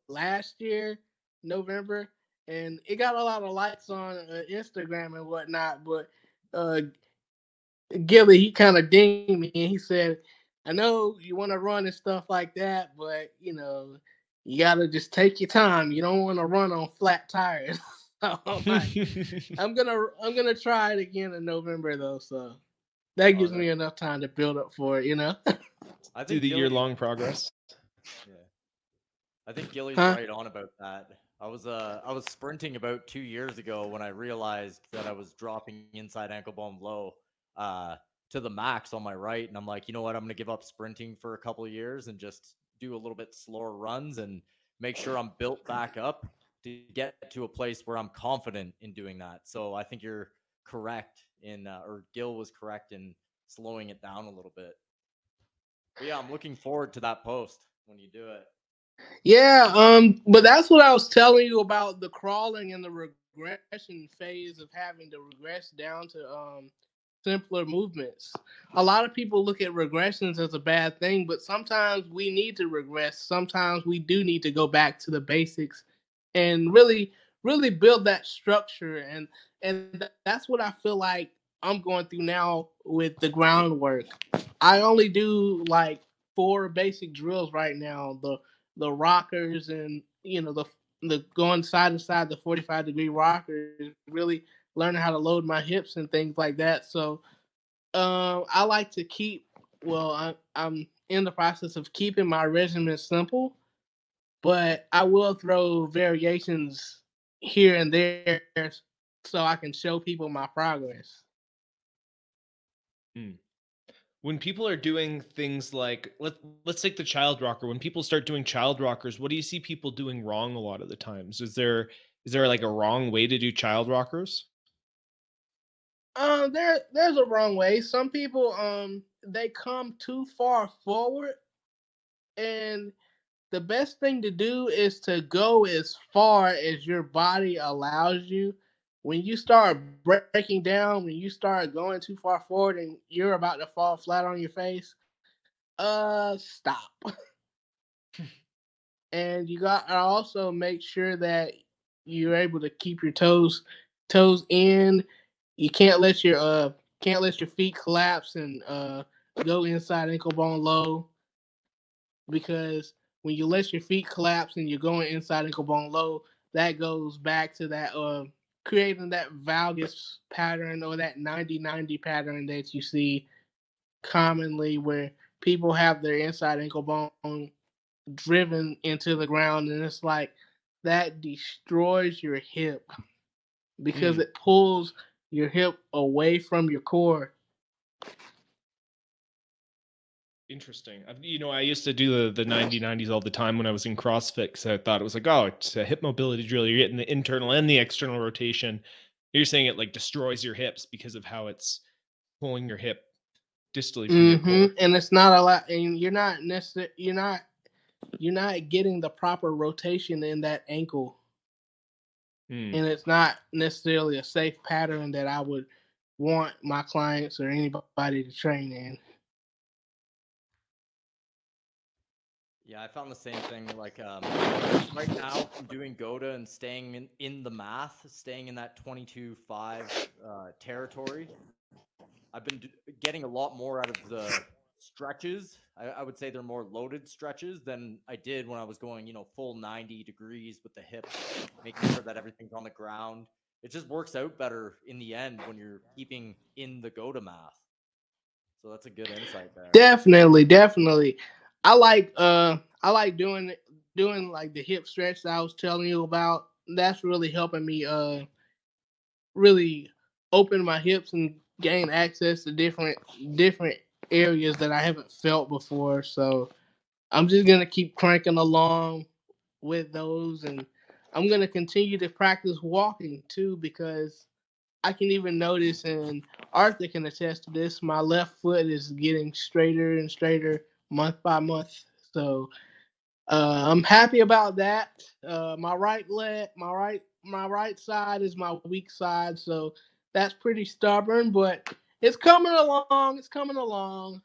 last year, November, and it got a lot of likes on uh, Instagram and whatnot. But uh Gilly, he kind of dinged me and he said, "I know you want to run and stuff like that, but you know." You gotta just take your time. You don't want to run on flat tires. I'm, like, I'm gonna I'm gonna try it again in November though. So that gives oh, me enough time to build up for it, you know. I do the year long progress. Yeah, I think Gilly's huh? right on about that. I was uh I was sprinting about two years ago when I realized that I was dropping inside ankle bone low uh to the max on my right, and I'm like, you know what, I'm gonna give up sprinting for a couple of years and just do a little bit slower runs and make sure I'm built back up to get to a place where I'm confident in doing that. So I think you're correct in, uh, or Gil was correct in slowing it down a little bit. But yeah, I'm looking forward to that post when you do it. Yeah, um, but that's what I was telling you about the crawling and the regression phase of having to regress down to um simpler movements. A lot of people look at regressions as a bad thing, but sometimes we need to regress. Sometimes we do need to go back to the basics and really really build that structure and and that's what I feel like I'm going through now with the groundwork. I only do like four basic drills right now. The the rockers and you know the the going side to side the 45 degree rockers really learning how to load my hips and things like that. So uh, I like to keep well I, I'm in the process of keeping my regimen simple, but I will throw variations here and there so I can show people my progress. Mm. When people are doing things like let let's take the child rocker. When people start doing child rockers, what do you see people doing wrong a lot of the times? Is there is there like a wrong way to do child rockers? Um, there there's a wrong way. Some people um they come too far forward, and the best thing to do is to go as far as your body allows you when you start breaking down, when you start going too far forward and you're about to fall flat on your face, uh, stop. and you got to also make sure that you're able to keep your toes toes in. You can't let your uh can't let your feet collapse and uh go inside ankle bone low because when you let your feet collapse and you're going inside ankle bone low, that goes back to that uh creating that valgus pattern or that 90-90 pattern that you see commonly where people have their inside ankle bone driven into the ground and it's like that destroys your hip because mm. it pulls your hip away from your core. Interesting. You know, I used to do the the 90 90s all the time when I was in CrossFit because I thought it was like, oh, it's a hip mobility drill. You're getting the internal and the external rotation. You're saying it like destroys your hips because of how it's pulling your hip distally from your hmm core. And it's not a lot, and you're not necessarily you're not you're not getting the proper rotation in that ankle, Hmm. and it's not necessarily a safe pattern that I would want my clients or anybody to train in. Yeah, I found the same thing. Like um, right now, I'm doing GOATA and staying in, in the math, staying in that 22-5 uh, territory. I've been d- getting a lot more out of the stretches. I, I would say they're more loaded stretches than I did when I was going, you know, full 90 degrees with the hips, making sure that everything's on the ground. It just works out better in the end when you're keeping in the GOATA math. So that's a good insight there. Definitely, definitely. I like uh I like doing doing like the hip stretch I was telling you about. That's really helping me uh really open my hips and gain access to different different areas that I haven't felt before. So I'm just gonna keep cranking along with those and I'm gonna continue to practice walking too because I can even notice and Arthur can attest to this, my left foot is getting straighter and straighter month by month. So uh, I'm happy about that. Uh, my right leg, my right, my right side is my weak side, so that's pretty stubborn, but it's coming along. It's coming along.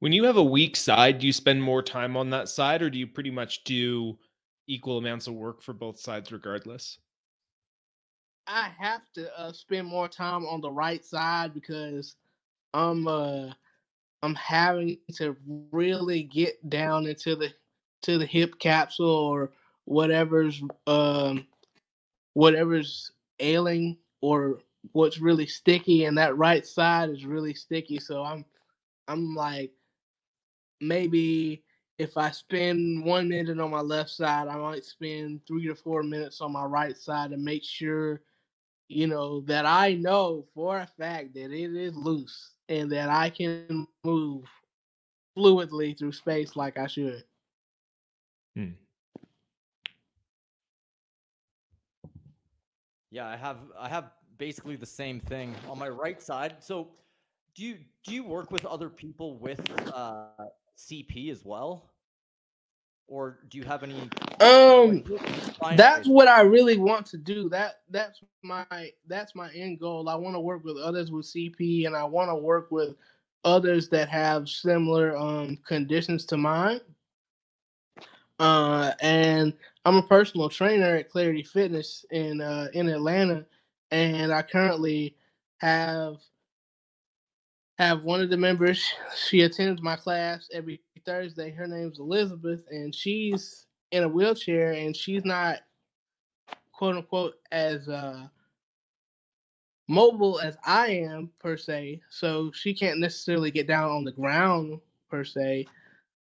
When you have a weak side, do you spend more time on that side or do you pretty much do equal amounts of work for both sides regardless? I have to uh, spend more time on the right side because I'm uh I'm having to really get down into the to the hip capsule or whatever's um whatever's ailing or what's really sticky and that right side is really sticky. So I'm I'm like maybe if I spend one minute on my left side, I might spend three to four minutes on my right side to make sure, you know, that I know for a fact that it is loose and that I can move fluidly through space like I should. Yeah, I have I have basically the same thing on my right side. So, do you do you work with other people with uh, CP as well, or do you have any? Um, that's what I really want to do. That that's my that's my end goal. I want to work with others with CP, and I want to work with others that have similar um conditions to mine. Uh, and I'm a personal trainer at Clarity Fitness in uh in Atlanta, and I currently have have one of the members. She attends my class every Thursday. Her name's Elizabeth, and she's in a wheelchair, and she's not quote unquote as uh mobile as I am per se. So she can't necessarily get down on the ground per se,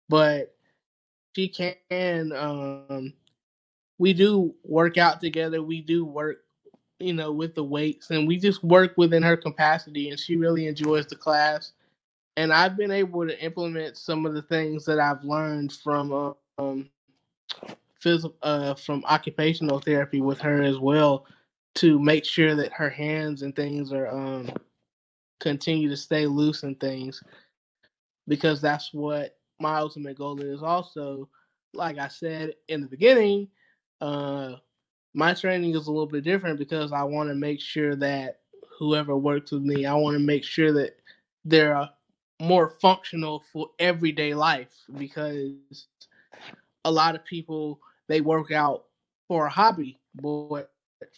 but she can um we do work out together. We do work, you know, with the weights and we just work within her capacity and she really enjoys the class. And I've been able to implement some of the things that I've learned from um physical uh from occupational therapy with her as well to make sure that her hands and things are um continue to stay loose and things because that's what my ultimate goal is. Also like i said in the beginning uh my training is a little bit different because i want to make sure that whoever works with me i want to make sure that they're uh, more functional for everyday life because a lot of people they work out for a hobby but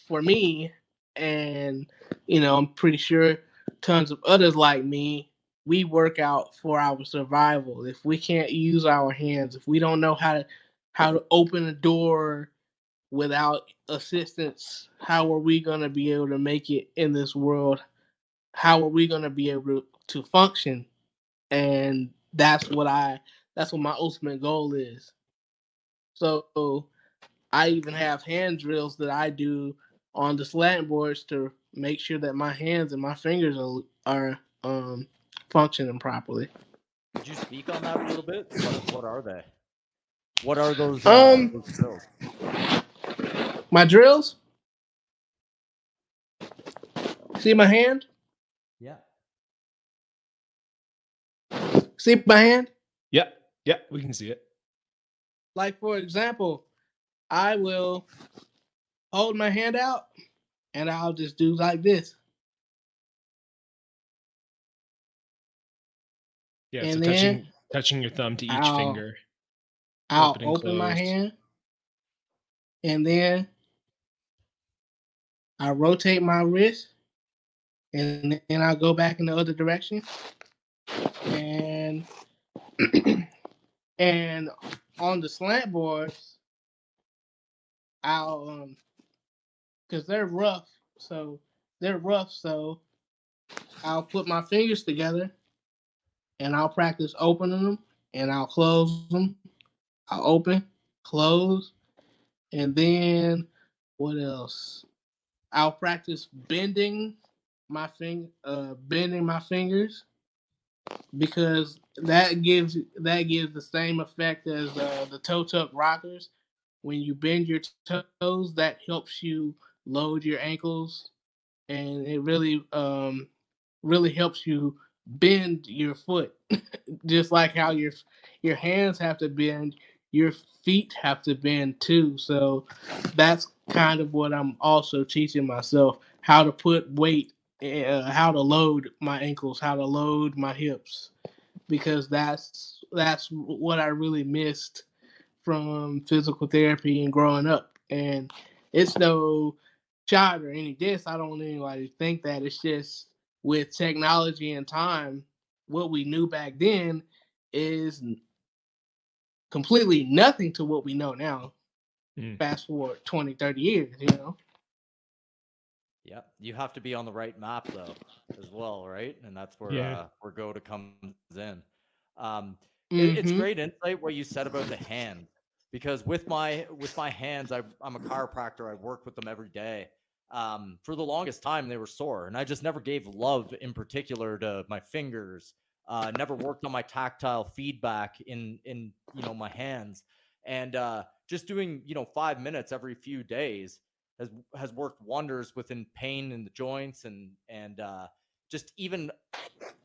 for me and you know i'm pretty sure tons of others like me we work out for our survival. If we can't use our hands if we don't know how to how to open a door without assistance how are we going to be able to make it in this world? How are we going to be able to function and that's what i that's what my ultimate goal is so i even have hand drills that i do on the slant boards to make sure that my hands and my fingers are, are um functioning properly Could you speak on that a little bit? What, what are they? What are those? Uh, Um, those drills? My drills. See my hand? Yeah. See my hand? Yeah, yeah, we can see it. Like for example, I will hold my hand out and I'll just do like this. Yeah, so And touching then touching your thumb to each Ow. finger. I'll Open my hand and then I rotate my wrist and then I'll go back in the other direction. And and on the slant boards, I'll um because they're rough, so they're rough, so I'll put my fingers together and I'll practice opening them and I'll close them. I'll open, close, and then what else? I'll practice bending my fing uh bending my fingers because that gives that gives the same effect as uh, the toe tuck rockers. When you bend your toes, that helps you load your ankles, and it really um really helps you bend your foot, just like how your your hands have to bend. Your feet have to bend too. So that's kind of what I'm also teaching myself how to put weight, uh, how to load my ankles, how to load my hips, because that's that's what I really missed from physical therapy and growing up. And it's no shot or any diss. I don't want anybody to think that. It's just with technology and time, what we knew back then is completely nothing to what we know now. Mm. Fast forward 20, 30 years, you know. Yeah, you have to be on the right map though, as well, right? And that's where Yeah. uh, where GOATA comes in. Um, it- it's great insight what you said about the hand, because with my with my hands, I, I'm a chiropractor. I work with them every day. Um, for the longest time, they were sore, and I just never gave love in particular to my fingers. Uh, never worked on my tactile feedback in in you know my hands, and uh, just doing you know five minutes every few days has has worked wonders within pain in the joints and and uh, just even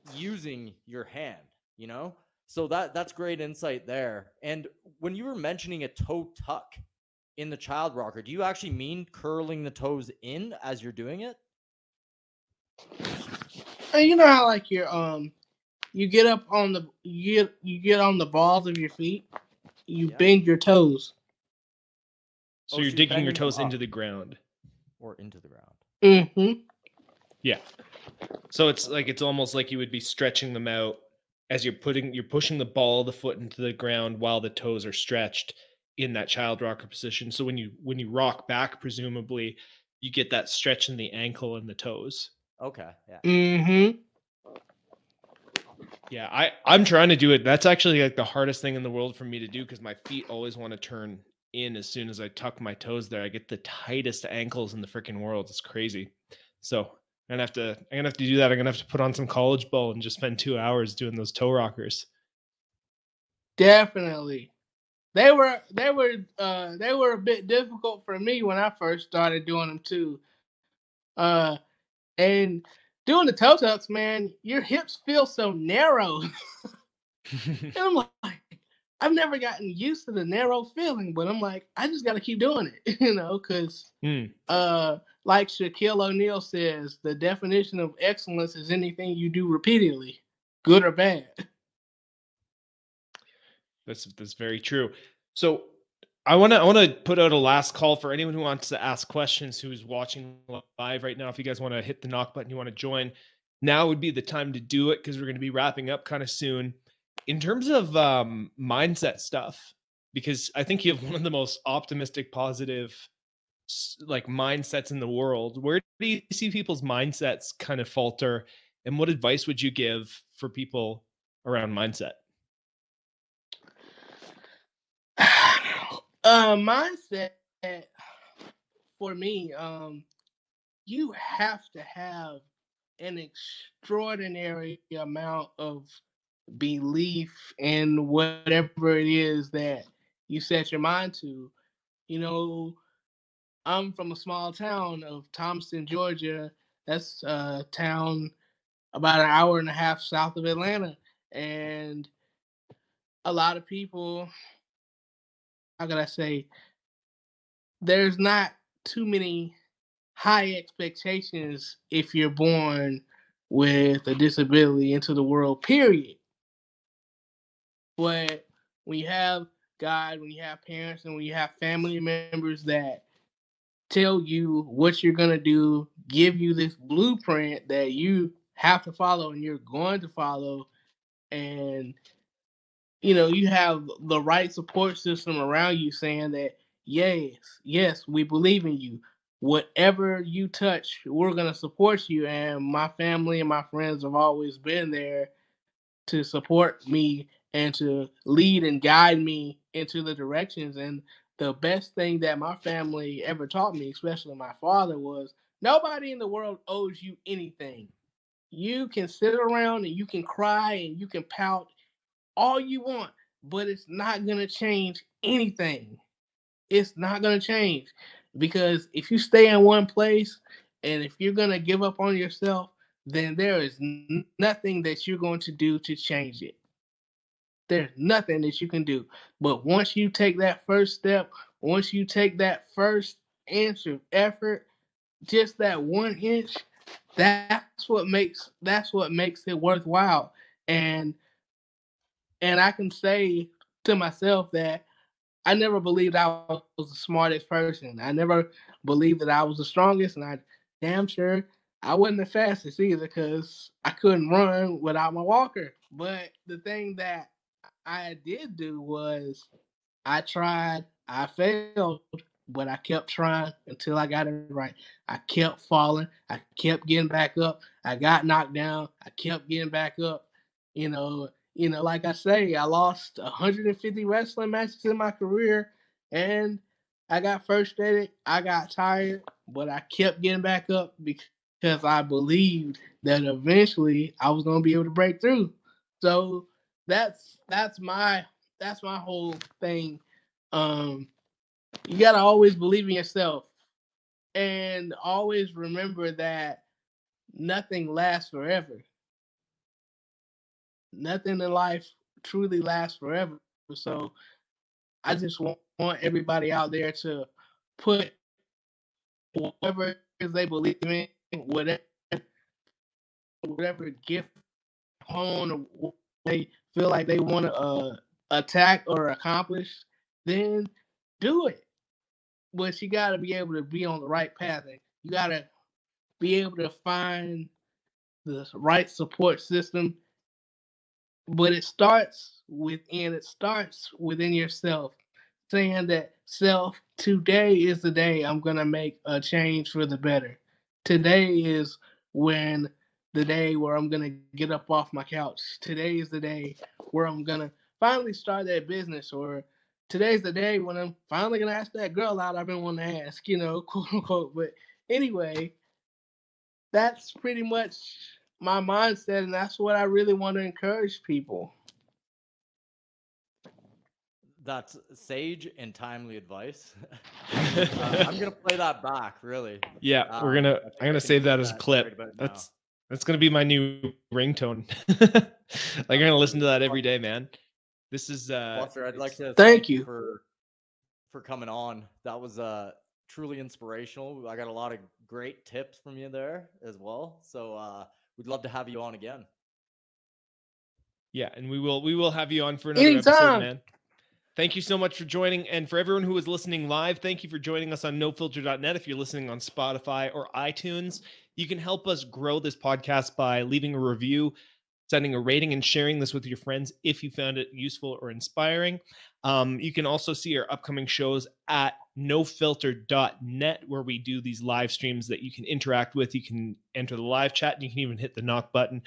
using your hand, you know. So that that's great insight there. And when you were mentioning a toe tuck in the child rocker, do you actually mean curling the toes in as you're doing it? And you know how like your um you get up on the you get you get on the balls of your feet, you Yeah. bend your toes. So Oh, you're so digging your toes into the ground. Or into the ground? Mm-hmm. Yeah. So it's like it's almost like you would be stretching them out as you're putting you're pushing the ball of the foot into the ground while the toes are stretched in that child rocker position. So when you when you rock back, presumably you get that stretch in the ankle and the toes. Okay, yeah. Mm-hmm. Yeah, I I'm trying to do it. That's actually like the hardest thing in the world for me to do because my feet always want to turn in as soon as I tuck my toes there. I get the tightest ankles in the freaking world. It's crazy. So I'm gonna have to I'm gonna have to do that. I'm gonna have to put on some college ball and just spend two hours doing those toe rockers. Definitely. They were they were uh they were a bit difficult for me when I first started doing them too. Uh and doing the toe tucks, man, your hips feel so narrow. and I'm like, I've never gotten used to the narrow feeling, but I'm like, I just gotta keep doing it, you know, because Hmm. uh like Shaquille O'Neal says, the definition of excellence is anything you do repeatedly, good or bad. That's that's very true. So I want to I want to put out a last call for anyone who wants to ask questions who's watching live right now. If you guys want to hit the knock button, you want to join, now would be the time to do it because we're going to be wrapping up kind of soon. In terms of um, mindset stuff, because I think you have one of the most optimistic, positive, like mindsets in the world. Where do you see people's mindsets kind of falter, and what advice would you give for people around mindset? uh mindset for me um you have to have an extraordinary amount of belief in whatever it is that you set your mind to. You know, I'm from a small town of Thomaston, Georgia. That's a town about an hour and a half south of Atlanta. And a lot of people, how could I say, there's not too many high expectations if you're born with a disability into the world, period. But when you have God, when you have parents, and when you have family members that tell you what you're going to do, give you this blueprint that you have to follow and you're going to follow, and you know, you have the right support system around you saying that, yes, yes, we believe in you. Whatever you touch, we're going to support you. And my family and my friends have always been there to support me and to lead and guide me into the directions. And the best thing that my family ever taught me, especially my father, was nobody in the world owes you anything. You can sit around and you can cry and you can pout all you want, but it's not going to change anything. It's not going to change because if you stay in one place and if you're going to give up on yourself, then there is nothing that you're going to do to change it. There's nothing that you can do. But once you take that first step, once you take that first of effort, just that one inch, that's what makes that's what makes it worthwhile. And and I can say to myself that I never believed I was the smartest person. I never believed that I was the strongest, and I damn sure I wasn't the fastest either because I couldn't run without my walker. But the thing that I did do was I tried, I failed, but I kept trying until I got it right. I kept falling, I kept getting back up. I got knocked down, I kept getting back up. You know, you know, like I say, I lost 150 wrestling matches in my career and I got frustrated. I got tired, but I kept getting back up because I believed that eventually I was going to be able to break through. So that's that's my that's my whole thing. Um you got to always believe in yourself and always remember that nothing lasts forever nothing in life truly lasts forever. So I just want, want everybody out there to put whatever is they believe in, whatever whatever gift hone or they feel like they want to uh, attack or accomplish, then do it. But you got to be able to be on the right path. You got to be able to find the right support system but it starts within it starts within yourself saying that self today is the day i'm to make a change for the better today is when the day where i'm going to get up off my couch today is the day where i'm going to finally start that business or today's the day when i'm finally going to ask that girl out i've been wanting to ask you know quote unquote but anyway that's pretty much my mindset, and that's what I really want to encourage people. That's sage and timely advice. uh, I'm gonna play that back, really. Yeah, um, we're gonna. I'm gonna save that as a clip. That's that's gonna be my new ringtone. like I'm gonna listen to that every day, man. This is uh Buster, I'd like to thank, thank you for for coming on. That was uh truly inspirational. I got a lot of great tips from you there as well. So uh we'd love to have you on again. Yeah, and we will we will have you on for another Anytime. episode, man. Thank you so much for joining. And for everyone who is listening live, thank you for joining us on nofilter.net. If you're listening on Spotify or iTunes, you can help us grow this podcast by leaving a review, sending a rating, and sharing this with your friends if you found it useful or inspiring. Um, you can also see our upcoming shows at nofilter.net where we do these live streams that you can interact with. You can enter the live chat and you can even hit the knock button,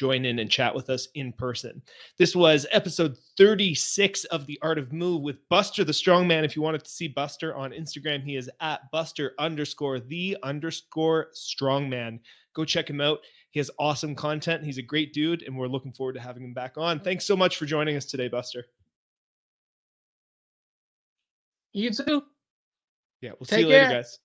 join in and chat with us in person. This was episode 36 of The Art of Move with Buster the Strongman. If you wanted to see Buster on Instagram, he is at Buster underscore the underscore strongman. Go check him out. He has awesome content. He's a great dude, and we're looking forward to having him back on. Thanks so much for joining us today, Buster. You too. Yeah, we'll Take see you later, guys.